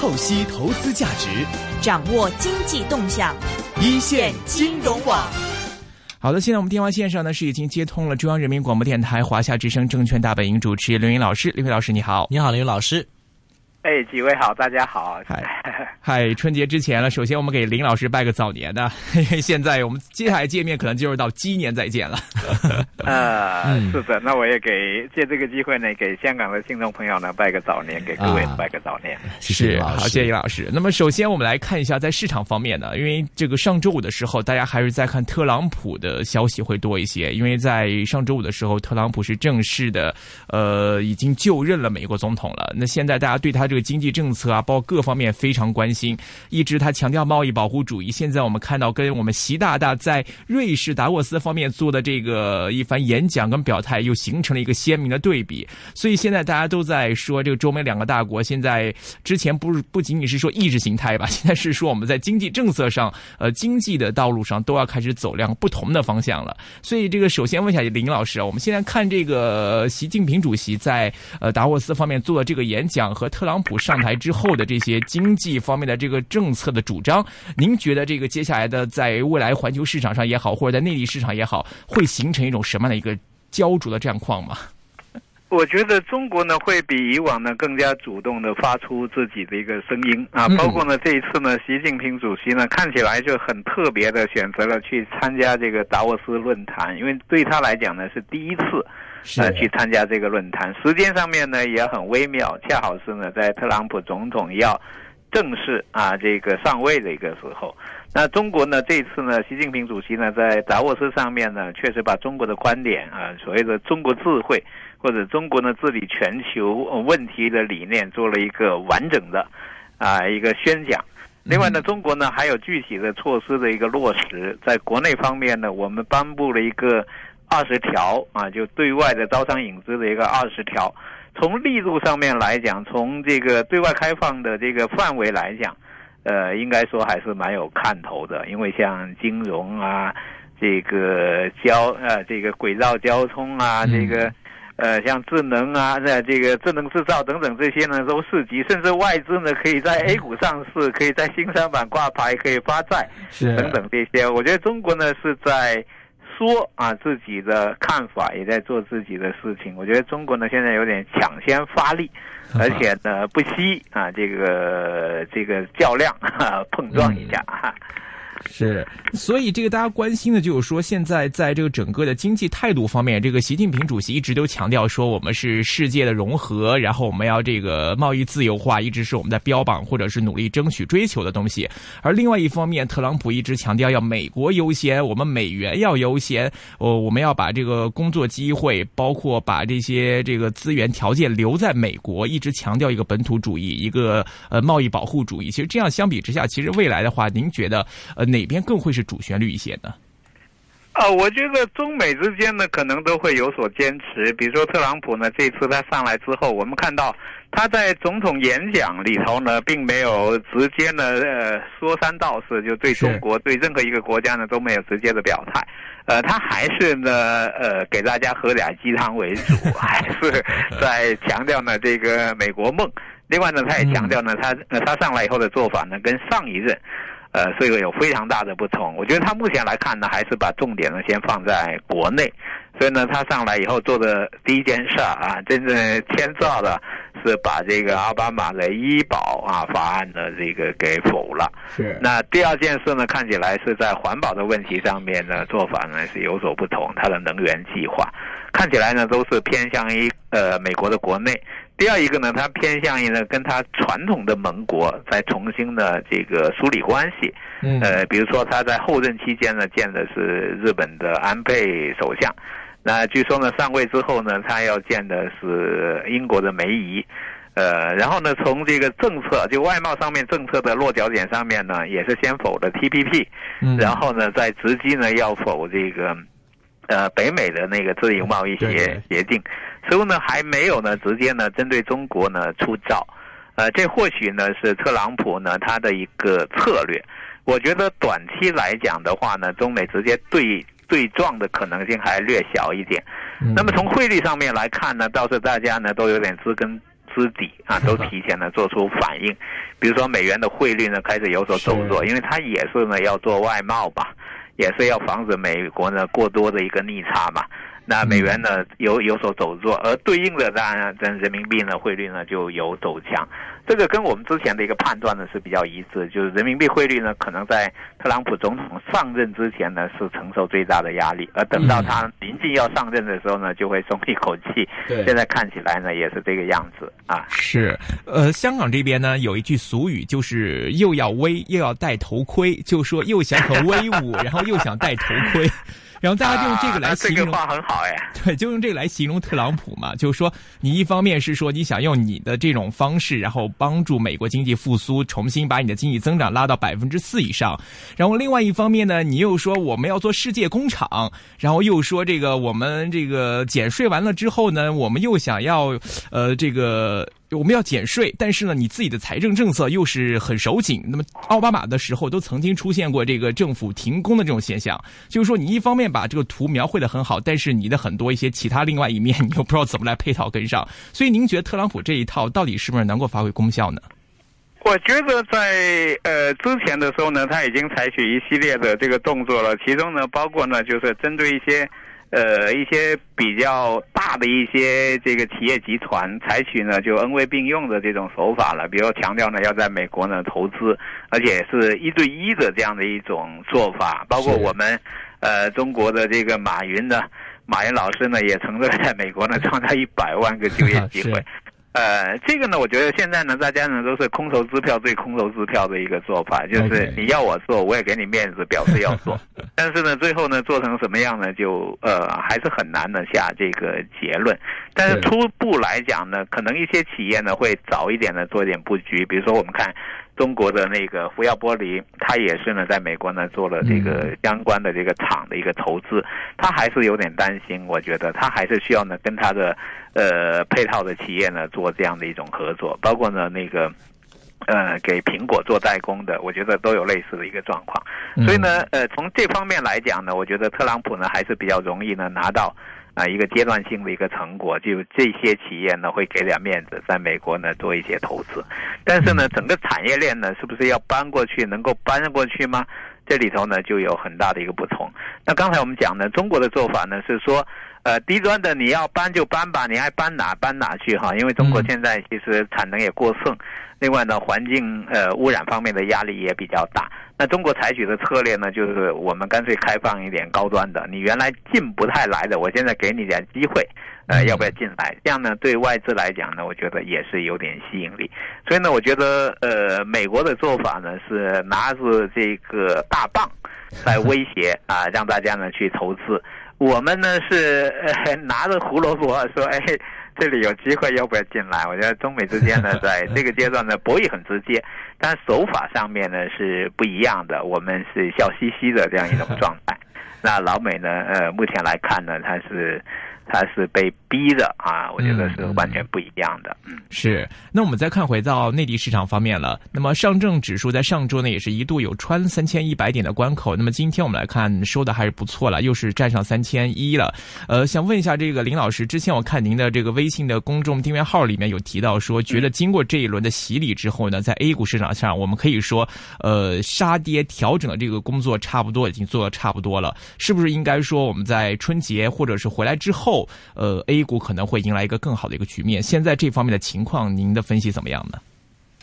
透析投资价值，掌握经济动向，一线金融网。好的，现在我们电话线上呢是已经接通了中央人民广播电台华夏之声证券大本营主持刘云老师，刘云老师你好，你好，刘云老师。哎，几位好，大家好。嗨，嗨，春节之前了，首先我们给林老师拜个早年的，因 为现在我们接下来见面可能就是到鸡年再见了。呃，是的，那我也给借这个机会呢，给香港的听众朋友呢拜个早年，给各位拜个早年。是，好，谢谢林老师。那么首先我们来看一下在市场方面呢，因为这个上周五的时候，大家还是在看特朗普的消息会多一些，因为在上周五的时候，特朗普是正式的，呃，已经就任了美国总统了。那现在大家对他。这个经济政策啊，包括各方面非常关心。一直他强调贸易保护主义，现在我们看到跟我们习大大在瑞士达沃斯方面做的这个一番演讲跟表态，又形成了一个鲜明的对比。所以现在大家都在说，这个中美两个大国现在之前不是不仅仅是说意识形态吧，现在是说我们在经济政策上，呃，经济的道路上都要开始走量不同的方向了。所以这个首先问一下林老师啊，我们现在看这个习近平主席在呃达沃斯方面做的这个演讲和特朗普上台之后的这些经济方面的这个政策的主张，您觉得这个接下来的在未来环球市场上也好，或者在内地市场也好，会形成一种什么样的一个焦灼的战况吗？我觉得中国呢会比以往呢更加主动的发出自己的一个声音啊，包括呢这一次呢，习近平主席呢看起来就很特别的选择了去参加这个达沃斯论坛，因为对他来讲呢是第一次。呃，去参加这个论坛，时间上面呢也很微妙，恰好是呢在特朗普总统要正式啊这个上位的一个时候。那中国呢这次呢，习近平主席呢在达沃斯上面呢，确实把中国的观点啊，所谓的中国智慧或者中国呢治理全球问题的理念，做了一个完整的啊一个宣讲。另外呢，中国呢还有具体的措施的一个落实，在国内方面呢，我们颁布了一个。二十条啊，就对外的招商引资的一个二十条，从力度上面来讲，从这个对外开放的这个范围来讲，呃，应该说还是蛮有看头的。因为像金融啊，这个交呃这个轨道交通啊，这个呃像智能啊，那这个智能制造等等这些呢都涉及，甚至外资呢可以在 A 股上市，可以在新三板挂牌，可以发债等等这些。我觉得中国呢是在。说啊，自己的看法也在做自己的事情。我觉得中国呢，现在有点抢先发力，而且呢，不惜啊，这个这个较量碰撞一下。是，所以这个大家关心的就是说，现在在这个整个的经济态度方面，这个习近平主席一直都强调说，我们是世界的融合，然后我们要这个贸易自由化，一直是我们在标榜或者是努力争取追求的东西。而另外一方面，特朗普一直强调要美国优先，我们美元要优先，哦，我们要把这个工作机会，包括把这些这个资源条件留在美国，一直强调一个本土主义，一个呃贸易保护主义。其实这样相比之下，其实未来的话，您觉得呃？哪边更会是主旋律一些呢？啊，我觉得中美之间呢，可能都会有所坚持。比如说特朗普呢，这次他上来之后，我们看到他在总统演讲里头呢，并没有直接呢，呃，说三道四，就对中国对任何一个国家呢都没有直接的表态。呃，他还是呢，呃，给大家喝点鸡汤为主，还是在强调呢这个美国梦。另外呢，他也强调呢，他他上来以后的做法呢，跟上一任。呃，所以有非常大的不同。我觉得他目前来看呢，还是把重点呢先放在国内。所以呢，他上来以后做的第一件事啊，真正天造的是把这个奥巴马的医保啊法案的这个给否了。是。那第二件事呢，看起来是在环保的问题上面呢做法呢是有所不同。他的能源计划看起来呢都是偏向于呃美国的国内。第二一个呢，它偏向于呢，跟它传统的盟国在重新的这个梳理关系。嗯，呃，比如说他在后任期间呢，见的是日本的安倍首相。那据说呢，上位之后呢，他要见的是英国的梅姨。呃，然后呢，从这个政策就外贸上面政策的落脚点上面呢，也是先否的 TPP。嗯，然后呢，再直击呢要否这个。呃，北美的那个自由贸易协协定，似乎呢还没有呢直接呢针对中国呢出招，呃，这或许呢是特朗普呢他的一个策略。我觉得短期来讲的话呢，中美直接对对撞的可能性还略小一点。那么从汇率上面来看呢，倒是大家呢都有点知根知底啊，都提前呢做出反应。比如说美元的汇率呢开始有所走弱，因为它也是呢要做外贸吧，也是要防止美国呢过多的一个逆差嘛。那美元呢有有所走弱，而对应的当然跟人民币呢汇率呢就有走强，这个跟我们之前的一个判断呢是比较一致，就是人民币汇率呢可能在特朗普总统上任之前呢是承受最大的压力，而等到他临近要上任的时候呢就会松一口气。对，现在看起来呢也是这个样子啊。是，呃，香港这边呢有一句俗语，就是又要威又要戴头盔，就说又想很威武，然后又想戴头盔。然后大家就用这个来形容，这个话很好哎。对，就用这个来形容特朗普嘛，就是说你一方面是说你想用你的这种方式，然后帮助美国经济复苏，重新把你的经济增长拉到百分之四以上，然后另外一方面呢，你又说我们要做世界工厂，然后又说这个我们这个减税完了之后呢，我们又想要呃这个。我们要减税，但是呢，你自己的财政政策又是很手紧。那么奥巴马的时候都曾经出现过这个政府停工的这种现象，就是说你一方面把这个图描绘的很好，但是你的很多一些其他另外一面你又不知道怎么来配套跟上。所以您觉得特朗普这一套到底是不是能够发挥功效呢？我觉得在呃之前的时候呢，他已经采取一系列的这个动作了，其中呢包括呢就是针对一些。呃，一些比较大的一些这个企业集团采取呢就恩威并用的这种手法了，比如强调呢要在美国呢投资，而且是一对一的这样的一种做法。包括我们呃中国的这个马云呢，马云老师呢也曾经在美国呢创造一百万个就业 机会。呃，这个呢，我觉得现在呢，大家呢都是空头支票对空头支票的一个做法，就是你要我做，我也给你面子，表示要做。但是呢，最后呢，做成什么样呢，就呃还是很难的下这个结论。但是初步来讲呢，可能一些企业呢会早一点的做一点布局，比如说我们看。中国的那个福耀玻璃，它也是呢，在美国呢做了这个相关的这个厂的一个投资，它还是有点担心，我觉得它还是需要呢跟它的呃配套的企业呢做这样的一种合作，包括呢那个呃给苹果做代工的，我觉得都有类似的一个状况，所以呢呃从这方面来讲呢，我觉得特朗普呢还是比较容易呢拿到。啊，一个阶段性的一个成果，就这些企业呢会给点面子，在美国呢做一些投资，但是呢，整个产业链呢是不是要搬过去，能够搬过去吗？这里头呢就有很大的一个不同。那刚才我们讲呢中国的做法呢是说，呃，低端的你要搬就搬吧，你爱搬哪搬哪去哈，因为中国现在其实产能也过剩。另外呢，环境呃污染方面的压力也比较大。那中国采取的策略呢，就是我们干脆开放一点高端的，你原来进不太来的，我现在给你点机会，呃，要不要进来？这样呢，对外资来讲呢，我觉得也是有点吸引力。所以呢，我觉得呃，美国的做法呢是拿着这个大棒来威胁啊，让大家呢去投资。我们呢是呃 拿着胡萝卜说，哎。这里有机会要不要进来？我觉得中美之间呢，在 这个阶段呢，博弈很直接，但手法上面呢是不一样的。我们是笑嘻嘻的这样一种状态，那老美呢，呃，目前来看呢，他是。他是被逼的啊，我觉得是完全不一样的。嗯，是。那我们再看回到内地市场方面了。那么上证指数在上周呢，也是一度有穿三千一百点的关口。那么今天我们来看，收的还是不错了，又是站上三千一了。呃，想问一下这个林老师，之前我看您的这个微信的公众订阅号里面有提到说，觉得经过这一轮的洗礼之后呢，在 A 股市场上，我们可以说，呃，杀跌调整的这个工作差不多已经做的差不多了，是不是应该说我们在春节或者是回来之后？呃，A 股可能会迎来一个更好的一个局面。现在这方面的情况，您的分析怎么样呢？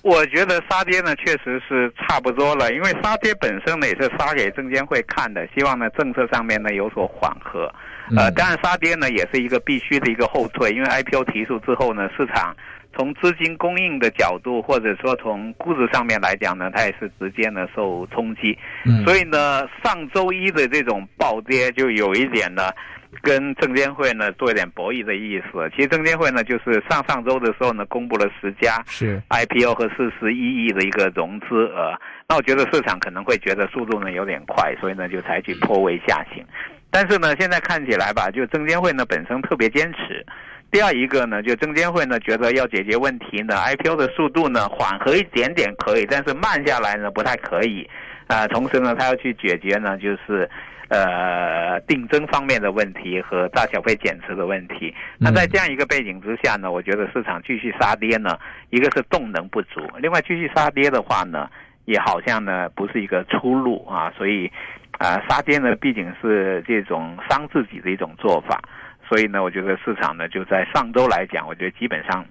我觉得杀跌呢，确实是差不多了。因为杀跌本身呢，也是杀给证监会看的，希望呢政策上面呢有所缓和。呃，当然杀跌呢也是一个必须的一个后退，因为 IPO 提速之后呢，市场从资金供应的角度，或者说从估值上面来讲呢，它也是直接呢受冲击。所以呢，上周一的这种暴跌就有一点呢。跟证监会呢做一点博弈的意思。其实证监会呢就是上上周的时候呢公布了十家是 IPO 和四十一亿的一个融资额。那我觉得市场可能会觉得速度呢有点快，所以呢就采取破位下行。但是呢现在看起来吧，就证监会呢本身特别坚持。第二一个呢，就证监会呢觉得要解决问题呢，IPO 的速度呢缓和一点点可以，但是慢下来呢不太可以。啊，同时呢他要去解决呢就是。呃定增方面的问题和大小费减持的问题。那在这样一个背景之下呢，我觉得市场继续杀跌呢，一个是动能不足，另外继续杀跌的话呢，也好像呢不是一个出路啊，所以啊杀跌呢毕竟是这种伤自己的一种做法，所以呢，我觉得市场呢就在上周来讲，我觉得基本上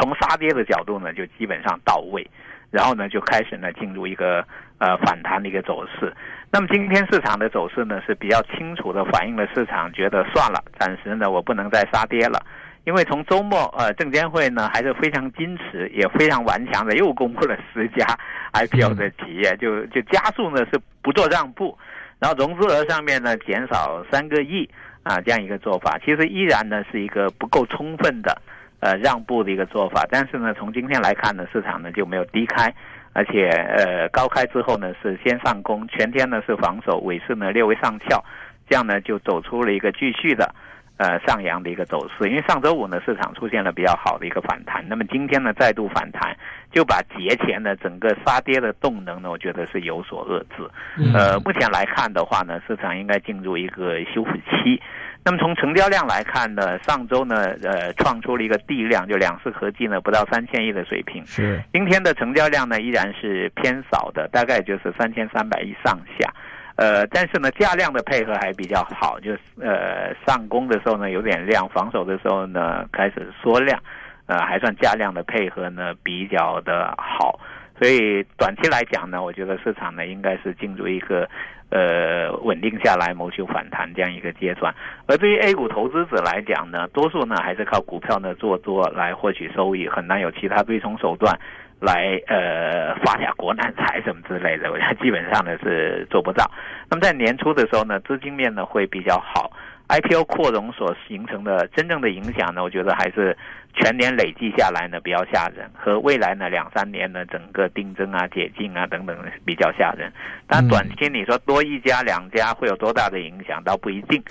从杀跌的角度呢就基本上到位。然后呢，就开始呢进入一个呃反弹的一个走势。那么今天市场的走势呢是比较清楚的反映了市场觉得算了，暂时呢我不能再杀跌了，因为从周末呃证监会呢还是非常矜持也非常顽强的又公布了十家 IPO 的企业，就就加速呢是不做让步，然后融资额上面呢减少三个亿啊这样一个做法，其实依然呢是一个不够充分的。呃，让步的一个做法，但是呢，从今天来看呢，市场呢就没有低开，而且呃高开之后呢是先上攻，全天呢是防守，尾市呢略微上翘，这样呢就走出了一个继续的呃上扬的一个走势。因为上周五呢市场出现了比较好的一个反弹，那么今天呢再度反弹，就把节前的整个杀跌的动能呢，我觉得是有所遏制。呃，目前来看的话呢，市场应该进入一个修复期。那么从成交量来看呢，上周呢，呃，创出了一个地量，就两市合计呢不到三千亿的水平。是。今天的成交量呢依然是偏少的，大概就是三千三百亿上下。呃，但是呢，价量的配合还比较好，就是呃上攻的时候呢有点量，防守的时候呢开始缩量，呃，还算价量的配合呢比较的好。所以短期来讲呢，我觉得市场呢应该是进入一个。呃，稳定下来，谋求反弹这样一个阶段。而对于 A 股投资者来讲呢，多数呢还是靠股票呢做多来获取收益，很难有其他对冲手段来呃发下国难财什么之类的。我觉得基本上呢是做不到。那么在年初的时候呢，资金面呢会比较好。IPO 扩容所形成的真正的影响呢，我觉得还是全年累计下来呢比较吓人，和未来呢两三年呢整个定增啊、解禁啊等等比较吓人。但短期你说多一家两家会有多大的影响，倒不一定。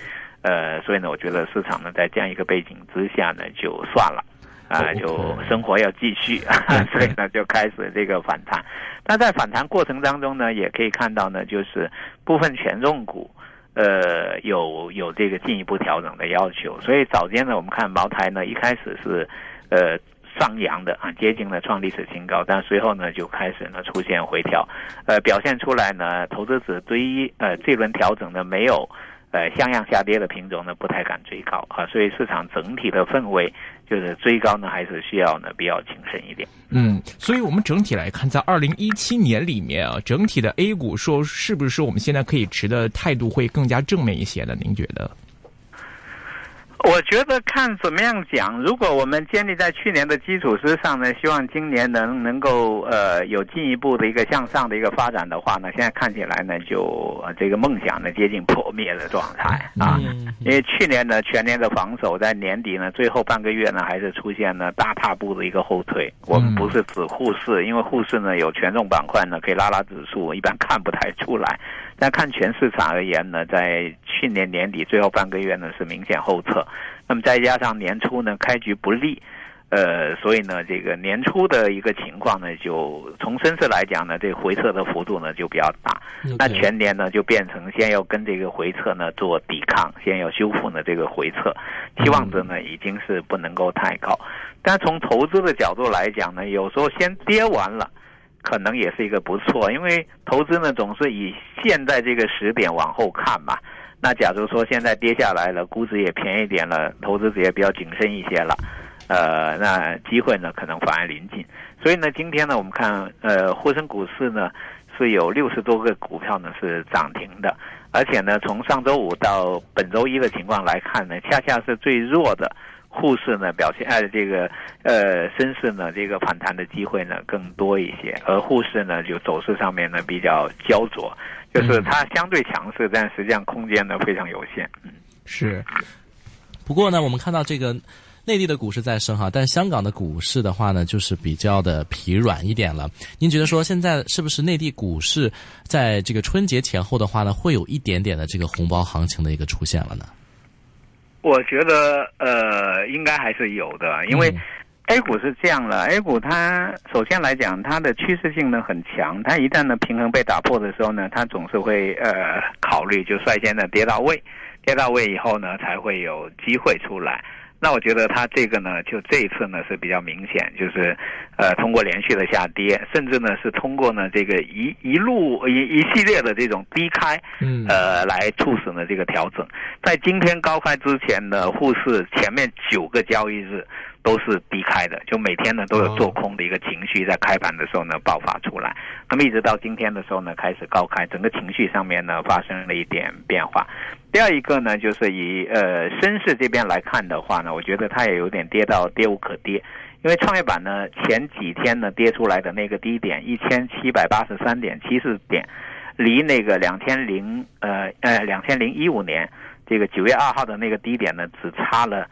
呃，所以呢，我觉得市场呢在这样一个背景之下呢，就算了啊，就生活要继续，所以呢就开始这个反弹。但在反弹过程当中呢，也可以看到呢，就是部分权重股。呃，有有这个进一步调整的要求，所以早间呢，我们看茅台呢，一开始是呃上扬的啊，接近了创历史新高，但随后呢就开始呢出现回调，呃，表现出来呢，投资者对于呃这轮调整呢没有。呃，像样下跌的品种呢，不太敢追高啊，所以市场整体的氛围就是追高呢，还是需要呢比较谨慎一点。嗯，所以我们整体来看，在二零一七年里面啊，整体的 A 股说是不是我们现在可以持的态度会更加正面一些呢？您觉得？我觉得看怎么样讲，如果我们建立在去年的基础之上呢，希望今年能能够呃有进一步的一个向上的一个发展的话呢，现在看起来呢就这个梦想呢接近破灭的状态啊，因为去年呢全年的防守在年底呢最后半个月呢还是出现了大踏步的一个后退。我们不是指沪市，因为沪市呢有权重板块呢可以拉拉指数，一般看不太出来。但看全市场而言呢，在去年年底最后半个月呢是明显后撤，那么再加上年初呢开局不利，呃，所以呢这个年初的一个情况呢，就从深市来讲呢，这回撤的幅度呢就比较大。那全年呢就变成先要跟这个回撤呢做抵抗，先要修复呢这个回撤，期望值呢已经是不能够太高。但从投资的角度来讲呢，有时候先跌完了。可能也是一个不错，因为投资呢总是以现在这个时点往后看嘛。那假如说现在跌下来了，估值也便宜点了，投资者也比较谨慎一些了，呃，那机会呢可能反而临近。所以呢，今天呢我们看，呃，沪深股市呢是有六十多个股票呢是涨停的，而且呢从上周五到本周一的情况来看呢，恰恰是最弱的。沪市呢表现，呃，这个呃，深市呢这个反弹的机会呢更多一些，而沪市呢就走势上面呢比较焦灼，就是它相对强势，但实际上空间呢非常有限。嗯，是。不过呢，我们看到这个内地的股市在升哈，但香港的股市的话呢，就是比较的疲软一点了。您觉得说现在是不是内地股市在这个春节前后的话呢，会有一点点的这个红包行情的一个出现了呢？我觉得呃，应该还是有的，因为 A 股是这样了，A 股它首先来讲，它的趋势性呢很强，它一旦呢平衡被打破的时候呢，它总是会呃考虑就率先的跌到位，跌到位以后呢才会有机会出来。那我觉得它这个呢，就这一次呢是比较明显，就是呃通过连续的下跌，甚至呢是通过呢这个一一路一一系列的这种低开，嗯呃来促使呢这个调整。在今天高开之前呢，沪市前面九个交易日。都是低开的，就每天呢都有做空的一个情绪在开盘的时候呢爆发出来，那么一直到今天的时候呢开始高开，整个情绪上面呢发生了一点变化。第二一个呢就是以呃深市这边来看的话呢，我觉得它也有点跌到跌无可跌，因为创业板呢前几天呢跌出来的那个低点一千七百八十三点七四点，离那个两千零呃呃两千零一五年这个九月二号的那个低点呢只差了。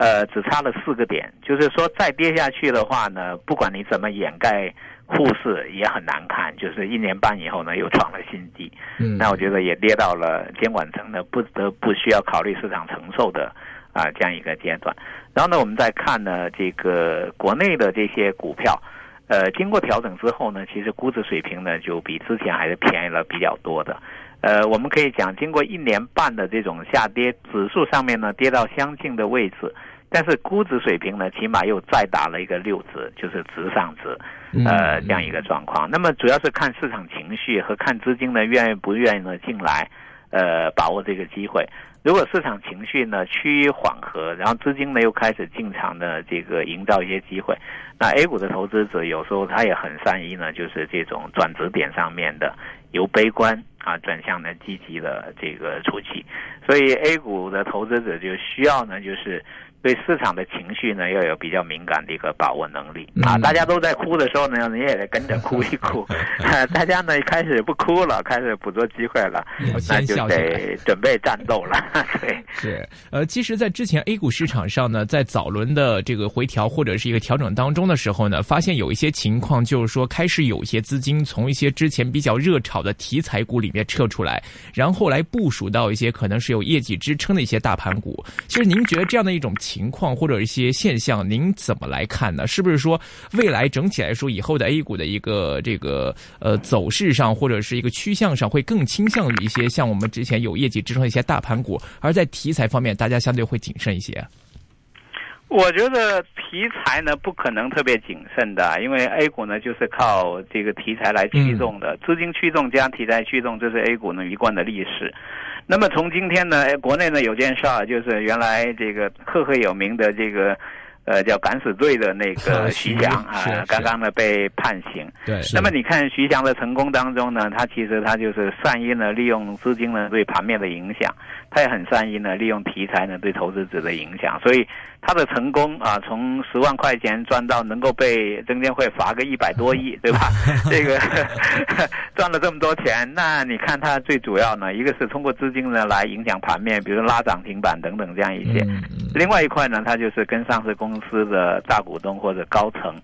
呃，只差了四个点，就是说再跌下去的话呢，不管你怎么掩盖，沪市也很难看。就是一年半以后呢，又创了新低。嗯，那我觉得也跌到了监管层呢不得不需要考虑市场承受的啊这样一个阶段。然后呢，我们再看呢这个国内的这些股票，呃，经过调整之后呢，其实估值水平呢就比之前还是便宜了比较多的。呃，我们可以讲，经过一年半的这种下跌，指数上面呢跌到相近的位置，但是估值水平呢，起码又再打了一个六折，就是直上值，呃，这样一个状况。那么主要是看市场情绪和看资金呢愿意不愿意呢进来，呃，把握这个机会。如果市场情绪呢趋于缓和，然后资金呢又开始进场的这个营造一些机会，那 A 股的投资者有时候他也很善于呢，就是这种转折点上面的由悲观。啊，转向呢积极的这个出气，所以 A 股的投资者就需要呢，就是对市场的情绪呢要有比较敏感的一个把握能力啊。大家都在哭的时候呢，你也得跟着哭一哭。大家呢开始不哭了，开始捕捉机会了，那就得准备战斗了。对，是呃，其实，在之前 A 股市场上呢，在早轮的这个回调或者是一个调整当中的时候呢，发现有一些情况，就是说开始有一些资金从一些之前比较热炒的题材股里面。撤出来，然后来部署到一些可能是有业绩支撑的一些大盘股。其实您觉得这样的一种情况或者一些现象，您怎么来看呢？是不是说未来整体来说以后的 A 股的一个这个呃走势上或者是一个趋向上会更倾向于一些像我们之前有业绩支撑的一些大盘股，而在题材方面大家相对会谨慎一些？我觉得题材呢不可能特别谨慎的，因为 A 股呢就是靠这个题材来驱动的，资金驱动加题材驱动，这是 A 股呢一贯的历史。那么从今天呢，国内呢有件事儿，就是原来这个赫赫有名的这个。呃，叫敢死队的那个 徐翔啊，刚刚呢被判刑。对，那么你看徐翔的成功当中呢，他其实他就是善于呢利用资金呢对盘面的影响，他也很善于呢利用题材呢对投资者的影响，所以他的成功啊，从十万块钱赚到能够被证监会罚个一百多亿，对吧？这个 赚了这么多钱，那你看他最主要呢，一个是通过资金呢来影响盘面，比如拉涨停板等等这样一些；另外一块呢，他就是跟上市公司的大股东或者高层，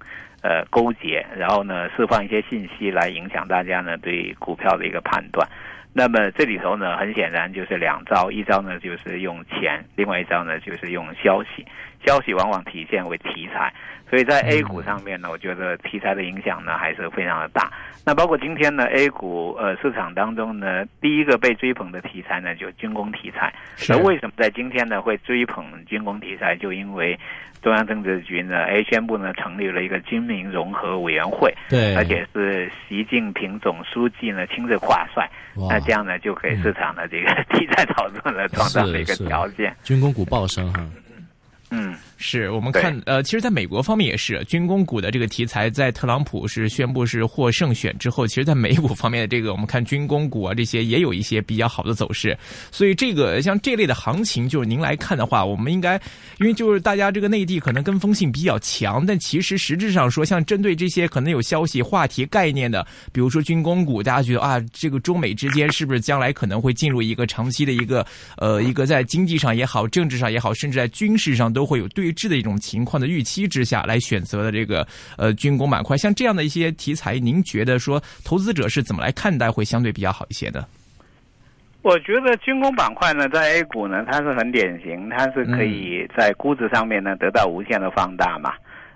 呃，勾结，然后呢，释放一些信息来影响大家呢对股票的一个判断。那么这里头呢，很显然就是两招，一招呢就是用钱，另外一招呢就是用消息。消息往往体现为题材，所以在 A 股上面呢，我觉得题材的影响呢还是非常的大。那包括今天呢，A 股呃市场当中呢，第一个被追捧的题材呢就军工题材。那为什么在今天呢会追捧军工题材？就因为中央政治局呢，哎宣布呢成立了一个军民融合委员会，对，而且是习近平总书记呢亲自挂帅，那这样呢就给市场的这个 题材炒作呢创造了一个条件。军工股暴升哈。嗯，是我们看呃，其实在美国方面也是军工股的这个题材，在特朗普是宣布是获胜选之后，其实在美股方面的这个 我们看军工股啊这些也有一些比较好的走势。所以这个像这类的行情，就是您来看的话，我们应该因为就是大家这个内地可能跟风性比较强，但其实实质上说，像针对这些可能有消息、话题、概念的，比如说军工股，大家觉得啊，这个中美之间是不是将来可能会进入一个长期的一个呃一个在经济上也好、政治上也好，甚至在军事上都。会有对峙的一种情况的预期之下来选择的这个呃军工板块，像这样的一些题材，您觉得说投资者是怎么来看待会相对比较好一些的？我觉得军工板块呢，在 A 股呢，它是很典型，它是可以在估值上面呢得到无限的放大嘛。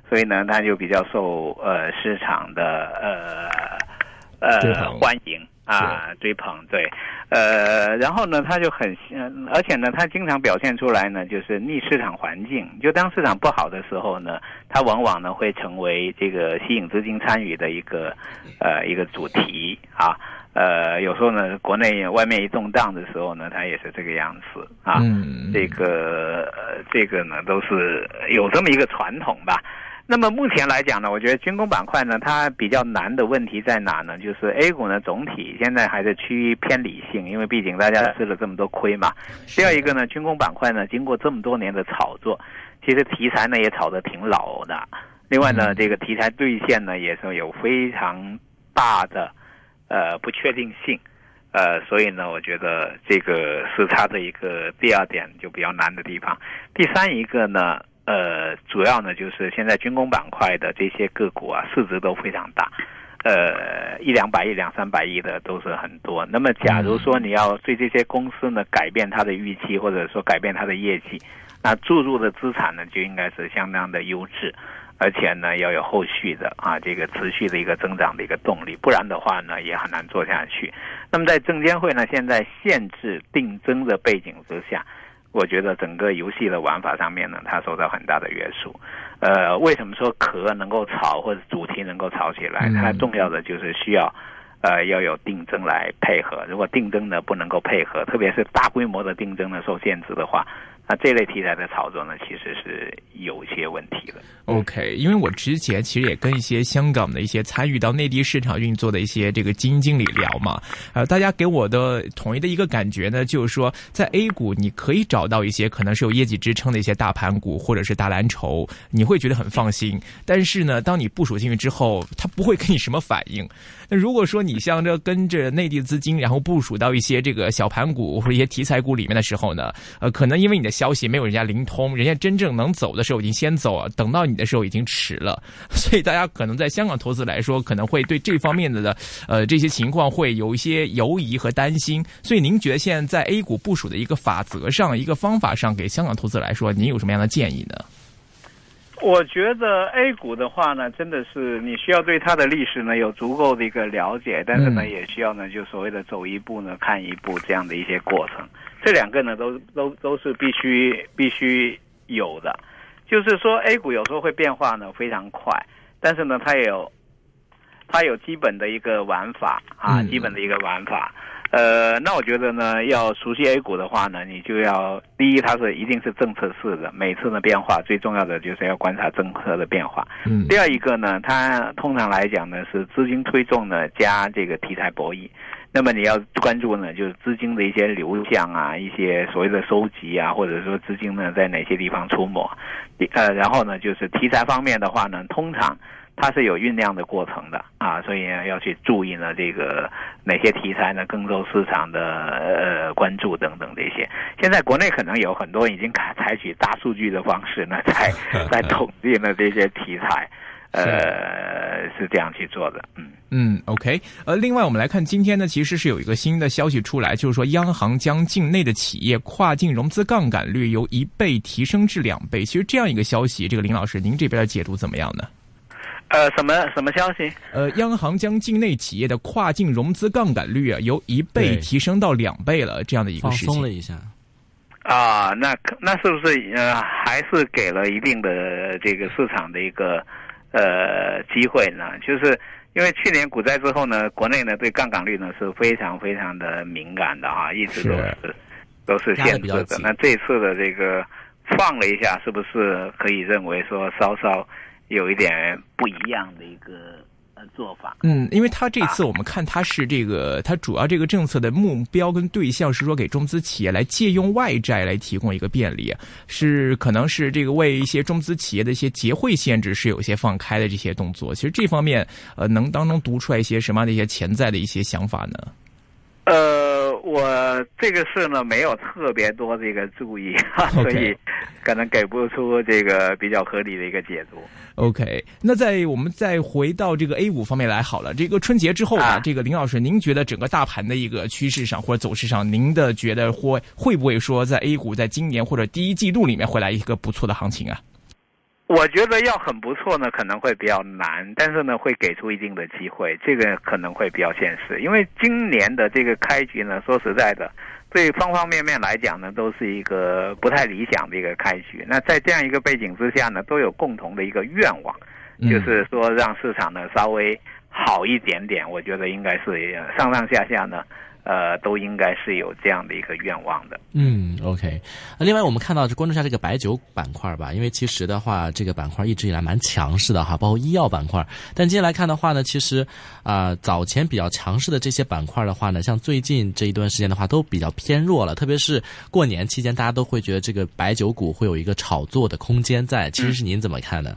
所以呢，它就比较受呃市场的呃呃欢迎啊追捧对，呃然后呢，他就很而且呢，他经常表现出来呢，就是逆市场环境，就当市场不好的时候呢，他往往呢会成为这个吸引资金参与的一个呃一个主题啊。呃，有时候呢，国内外面一动荡的时候呢，他也是这个样子啊。嗯，这个这个呢，都是有这么一个传统吧。那么目前来讲呢，我觉得军工板块呢，它比较难的问题在哪呢？就是 A 股呢，总体现在还是趋于偏理性，因为毕竟大家吃了这么多亏嘛。第二一个呢，军工板块呢，经过这么多年的炒作，其实题材呢也炒得挺老的。另外呢，这个题材兑现呢，也是有非常大的。呃，不确定性，呃，所以呢，我觉得这个是它的一个第二点就比较难的地方。第三一个呢，呃，主要呢就是现在军工板块的这些个股啊，市值都非常大，呃，一两百亿、两三百亿的都是很多。那么，假如说你要对这些公司呢改变它的预期，或者说改变它的业绩，那注入的资产呢就应该是相当的优质。而且呢，要有后续的啊，这个持续的一个增长的一个动力，不然的话呢，也很难做下去。那么在证监会呢，现在限制定增的背景之下，我觉得整个游戏的玩法上面呢，它受到很大的约束。呃，为什么说壳能够炒或者主题能够炒起来？它重要的就是需要，呃，要有定增来配合。如果定增呢不能够配合，特别是大规模的定增呢受限制的话。那这类题材的炒作呢，其实是有些问题的。OK，因为我之前其实也跟一些香港的一些参与到内地市场运作的一些这个基金经理聊嘛，呃，大家给我的统一的一个感觉呢，就是说在 A 股你可以找到一些可能是有业绩支撑的一些大盘股或者是大蓝筹，你会觉得很放心。但是呢，当你部署进去之后，它不会给你什么反应。那如果说你像这跟着内地资金，然后部署到一些这个小盘股或者一些题材股里面的时候呢，呃，可能因为你的。消息没有人家灵通，人家真正能走的时候已经先走了，等到你的时候已经迟了，所以大家可能在香港投资来说，可能会对这方面的的呃这些情况会有一些犹疑和担心。所以您觉得现在在 A 股部署的一个法则上、一个方法上，给香港投资来说，您有什么样的建议呢？我觉得 A 股的话呢，真的是你需要对它的历史呢有足够的一个了解，但是呢，也需要呢就所谓的走一步呢看一步这样的一些过程。这两个呢，都都都是必须必须有的。就是说，A 股有时候会变化呢非常快，但是呢，它也有它有基本的一个玩法啊，基本的一个玩法。呃，那我觉得呢，要熟悉 A 股的话呢，你就要第一，它是一定是政策式的，每次的变化最重要的就是要观察政策的变化。嗯。第二一个呢，它通常来讲呢是资金推动呢加这个题材博弈。那么你要关注呢，就是资金的一些流向啊，一些所谓的收集啊，或者说资金呢在哪些地方出没，呃，然后呢就是题材方面的话呢，通常它是有酝酿的过程的啊，所以要去注意呢这个哪些题材呢更受市场的呃关注等等这些。现在国内可能有很多已经采采取大数据的方式呢，在 在统计呢这些题材。呃，是这样去做的，嗯嗯，OK。呃，另外我们来看今天呢，其实是有一个新的消息出来，就是说央行将境内的企业跨境融资杠杆率由一倍提升至两倍。其实这样一个消息，这个林老师，您这边的解读怎么样呢？呃，什么什么消息？呃，央行将境内企业的跨境融资杠杆率啊，由一倍提升到两倍了，这样的一个事情。放松了一下。啊，那那是不是呃，还是给了一定的这个市场的一个？呃，机会呢，就是因为去年股灾之后呢，国内呢对杠杆率呢是非常非常的敏感的啊，一直都是都是限制的。那这次的这个放了一下，是不是可以认为说稍稍有一点不一样的一个呃？做法，嗯，因为他这次我们看他是这个，他主要这个政策的目标跟对象是说给中资企业来借用外债来提供一个便利，是可能是这个为一些中资企业的一些结汇限制是有些放开的这些动作。其实这方面，呃，能当中读出来一些什么样的一些潜在的一些想法呢？呃，我这个事呢没有特别多这个注意，所以可能给不出这个比较合理的一个解读。OK，那在我们再回到这个 A 股方面来好了，这个春节之后啊，这个林老师，您觉得整个大盘的一个趋势上或者走势上，您的觉得会会不会说在 A 股在今年或者第一季度里面会来一个不错的行情啊？我觉得要很不错呢，可能会比较难，但是呢，会给出一定的机会，这个可能会比较现实。因为今年的这个开局呢，说实在的，对方方面面来讲呢，都是一个不太理想的一个开局。那在这样一个背景之下呢，都有共同的一个愿望，就是说让市场呢稍微好一点点。我觉得应该是上上下下呢。呃，都应该是有这样的一个愿望的。嗯，OK。另外，我们看到就关注一下这个白酒板块吧，因为其实的话，这个板块一直以来蛮强势的哈，包括医药板块。但今天来看的话呢，其实啊，早前比较强势的这些板块的话呢，像最近这一段时间的话，都比较偏弱了。特别是过年期间，大家都会觉得这个白酒股会有一个炒作的空间在。其实是您怎么看呢？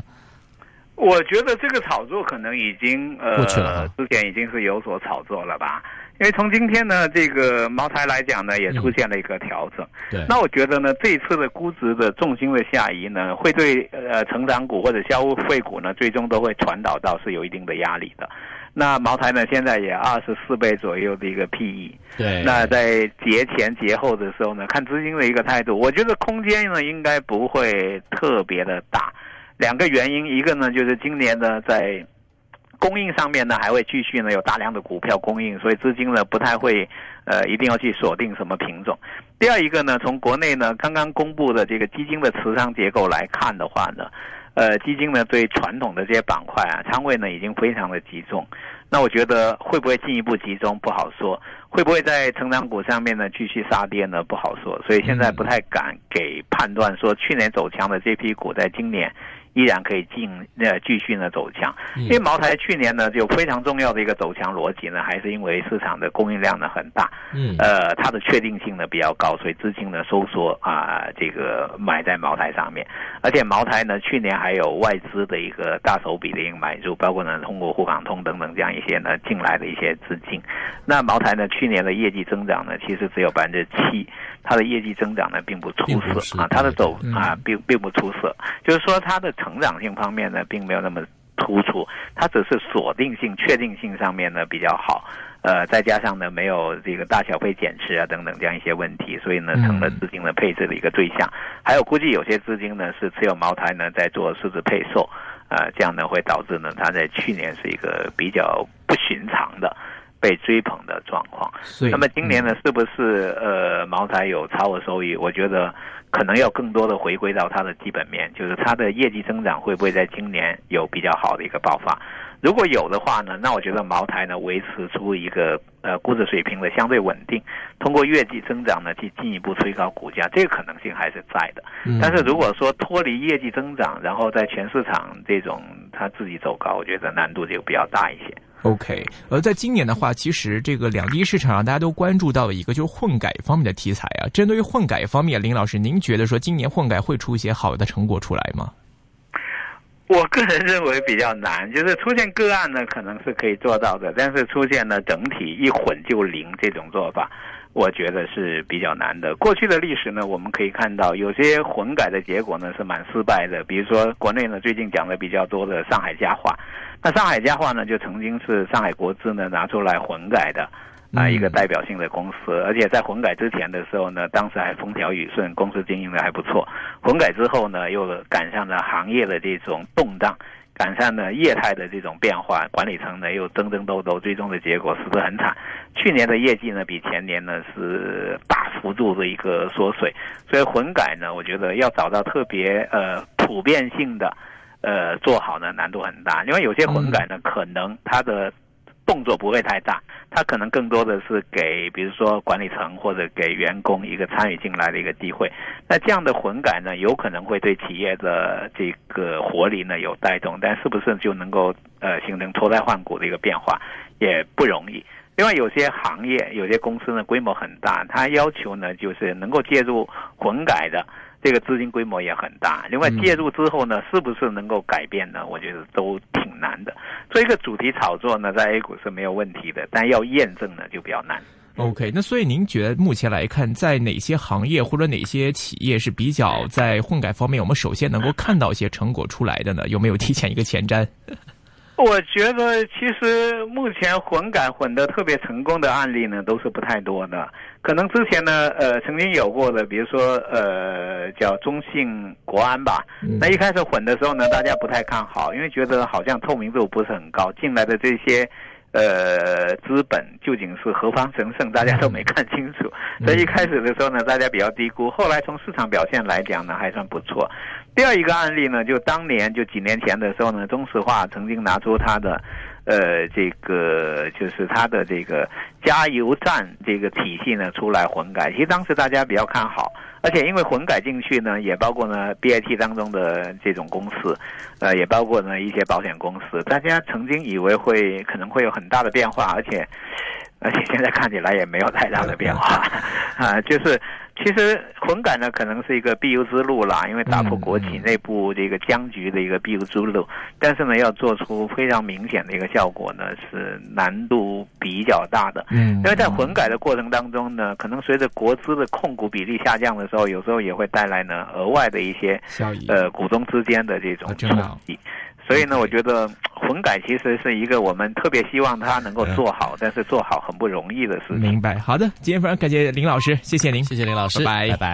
我觉得这个炒作可能已经呃，过去了，之前已经是有所炒作了吧。因为从今天呢，这个茅台来讲呢，也出现了一个调整。对，那我觉得呢，这一次的估值的重心的下移呢，会对呃成长股或者消费股呢，最终都会传导到是有一定的压力的。那茅台呢，现在也二十四倍左右的一个 PE。对。那在节前节后的时候呢，看资金的一个态度，我觉得空间呢应该不会特别的大。两个原因，一个呢就是今年呢在。供应上面呢，还会继续呢有大量的股票供应，所以资金呢不太会，呃，一定要去锁定什么品种。第二一个呢，从国内呢刚刚公布的这个基金的持仓结构来看的话呢，呃，基金呢对传统的这些板块啊仓位呢已经非常的集中。那我觉得会不会进一步集中不好说，会不会在成长股上面呢继续杀跌呢不好说，所以现在不太敢给判断说去年走强的这批股在今年。依然可以进呃继续呢走强，因为茅台去年呢就非常重要的一个走强逻辑呢，还是因为市场的供应量呢很大，嗯，呃它的确定性呢比较高，所以资金呢收缩啊这个买在茅台上面，而且茅台呢去年还有外资的一个大手笔的一个买入，包括呢通过沪港通等等这样一些呢进来的一些资金，那茅台呢去年的业绩增长呢其实只有百分之七。它的业绩增长呢并不出色啊，它的走啊并并不出色，就是说它的成长性方面呢并没有那么突出，它只是锁定性、确定性上面呢比较好，呃，再加上呢没有这个大小非减持啊等等这样一些问题，所以呢成了资金的配置的一个对象。还有估计有些资金呢是持有茅台呢在做市值配售，啊，这样呢会导致呢它在去年是一个比较不寻常的。被追捧的状况，那么今年呢，是不是呃茅台有超额收益？我觉得可能要更多的回归到它的基本面，就是它的业绩增长会不会在今年有比较好的一个爆发？如果有的话呢，那我觉得茅台呢维持出一个呃估值水平的相对稳定，通过业绩增长呢去进一步推高股价，这个可能性还是在的。但是如果说脱离业绩增长，然后在全市场这种它自己走高，我觉得难度就比较大一些。OK，而在今年的话，其实这个两地市场上大家都关注到了一个就是混改方面的题材啊。针对于混改方面，林老师，您觉得说今年混改会出一些好的成果出来吗？我个人认为比较难，就是出现个案呢，可能是可以做到的，但是出现了整体一混就零这种做法，我觉得是比较难的。过去的历史呢，我们可以看到有些混改的结果呢是蛮失败的，比如说国内呢最近讲的比较多的上海家化。那上海家化呢，就曾经是上海国资呢拿出来混改的啊一个代表性的公司，而且在混改之前的时候呢，当时还风调雨顺，公司经营的还不错。混改之后呢，又赶上了行业的这种动荡，改善了业态的这种变化，管理层呢又争争斗斗，最终的结果是不是很惨。去年的业绩呢，比前年呢是大幅度的一个缩水，所以混改呢，我觉得要找到特别呃普遍性的。呃，做好呢难度很大，因为有些混改呢，可能它的动作不会太大，它可能更多的是给，比如说管理层或者给员工一个参与进来的一个机会。那这样的混改呢，有可能会对企业的这个活力呢有带动，但是不是就能够呃形成脱胎换骨的一个变化，也不容易。另外，有些行业、有些公司呢规模很大，它要求呢就是能够介入混改的。这个资金规模也很大，另外介入之后呢，是不是能够改变呢？我觉得都挺难的。做一个主题炒作呢，在 A 股是没有问题的，但要验证呢就比较难。OK，那所以您觉得目前来看，在哪些行业或者哪些企业是比较在混改方面，我们首先能够看到一些成果出来的呢？有没有提前一个前瞻？我觉得其实目前混改混得特别成功的案例呢，都是不太多的。可能之前呢，呃，曾经有过的，比如说呃，叫中信国安吧。那一开始混的时候呢，大家不太看好，因为觉得好像透明度不是很高，进来的这些。呃，资本究竟是何方神圣，大家都没看清楚。所以一开始的时候呢，大家比较低估。后来从市场表现来讲呢，还算不错。第二一个案例呢，就当年就几年前的时候呢，中石化曾经拿出它的。呃，这个就是它的这个加油站这个体系呢出来混改，其实当时大家比较看好，而且因为混改进去呢，也包括呢 BIT 当中的这种公司，呃，也包括呢一些保险公司，大家曾经以为会可能会有很大的变化，而且而且 现在看起来也没有太大的变化 啊，就是。其实混改呢，可能是一个必由之路啦，因为打破国企内部这个僵局的一个必由之路。但是呢，要做出非常明显的一个效果呢，是难度比较大的。嗯，因为在混改的过程当中呢，可能随着国资的控股比例下降的时候，有时候也会带来呢额外的一些效益，呃，股东之间的这种冲击。所以呢，我觉得混改其实是一个我们特别希望它能够做好，但是做好很不容易的事情。明白，好的，今天非常感谢林老师，谢谢您，谢谢林老师，拜拜。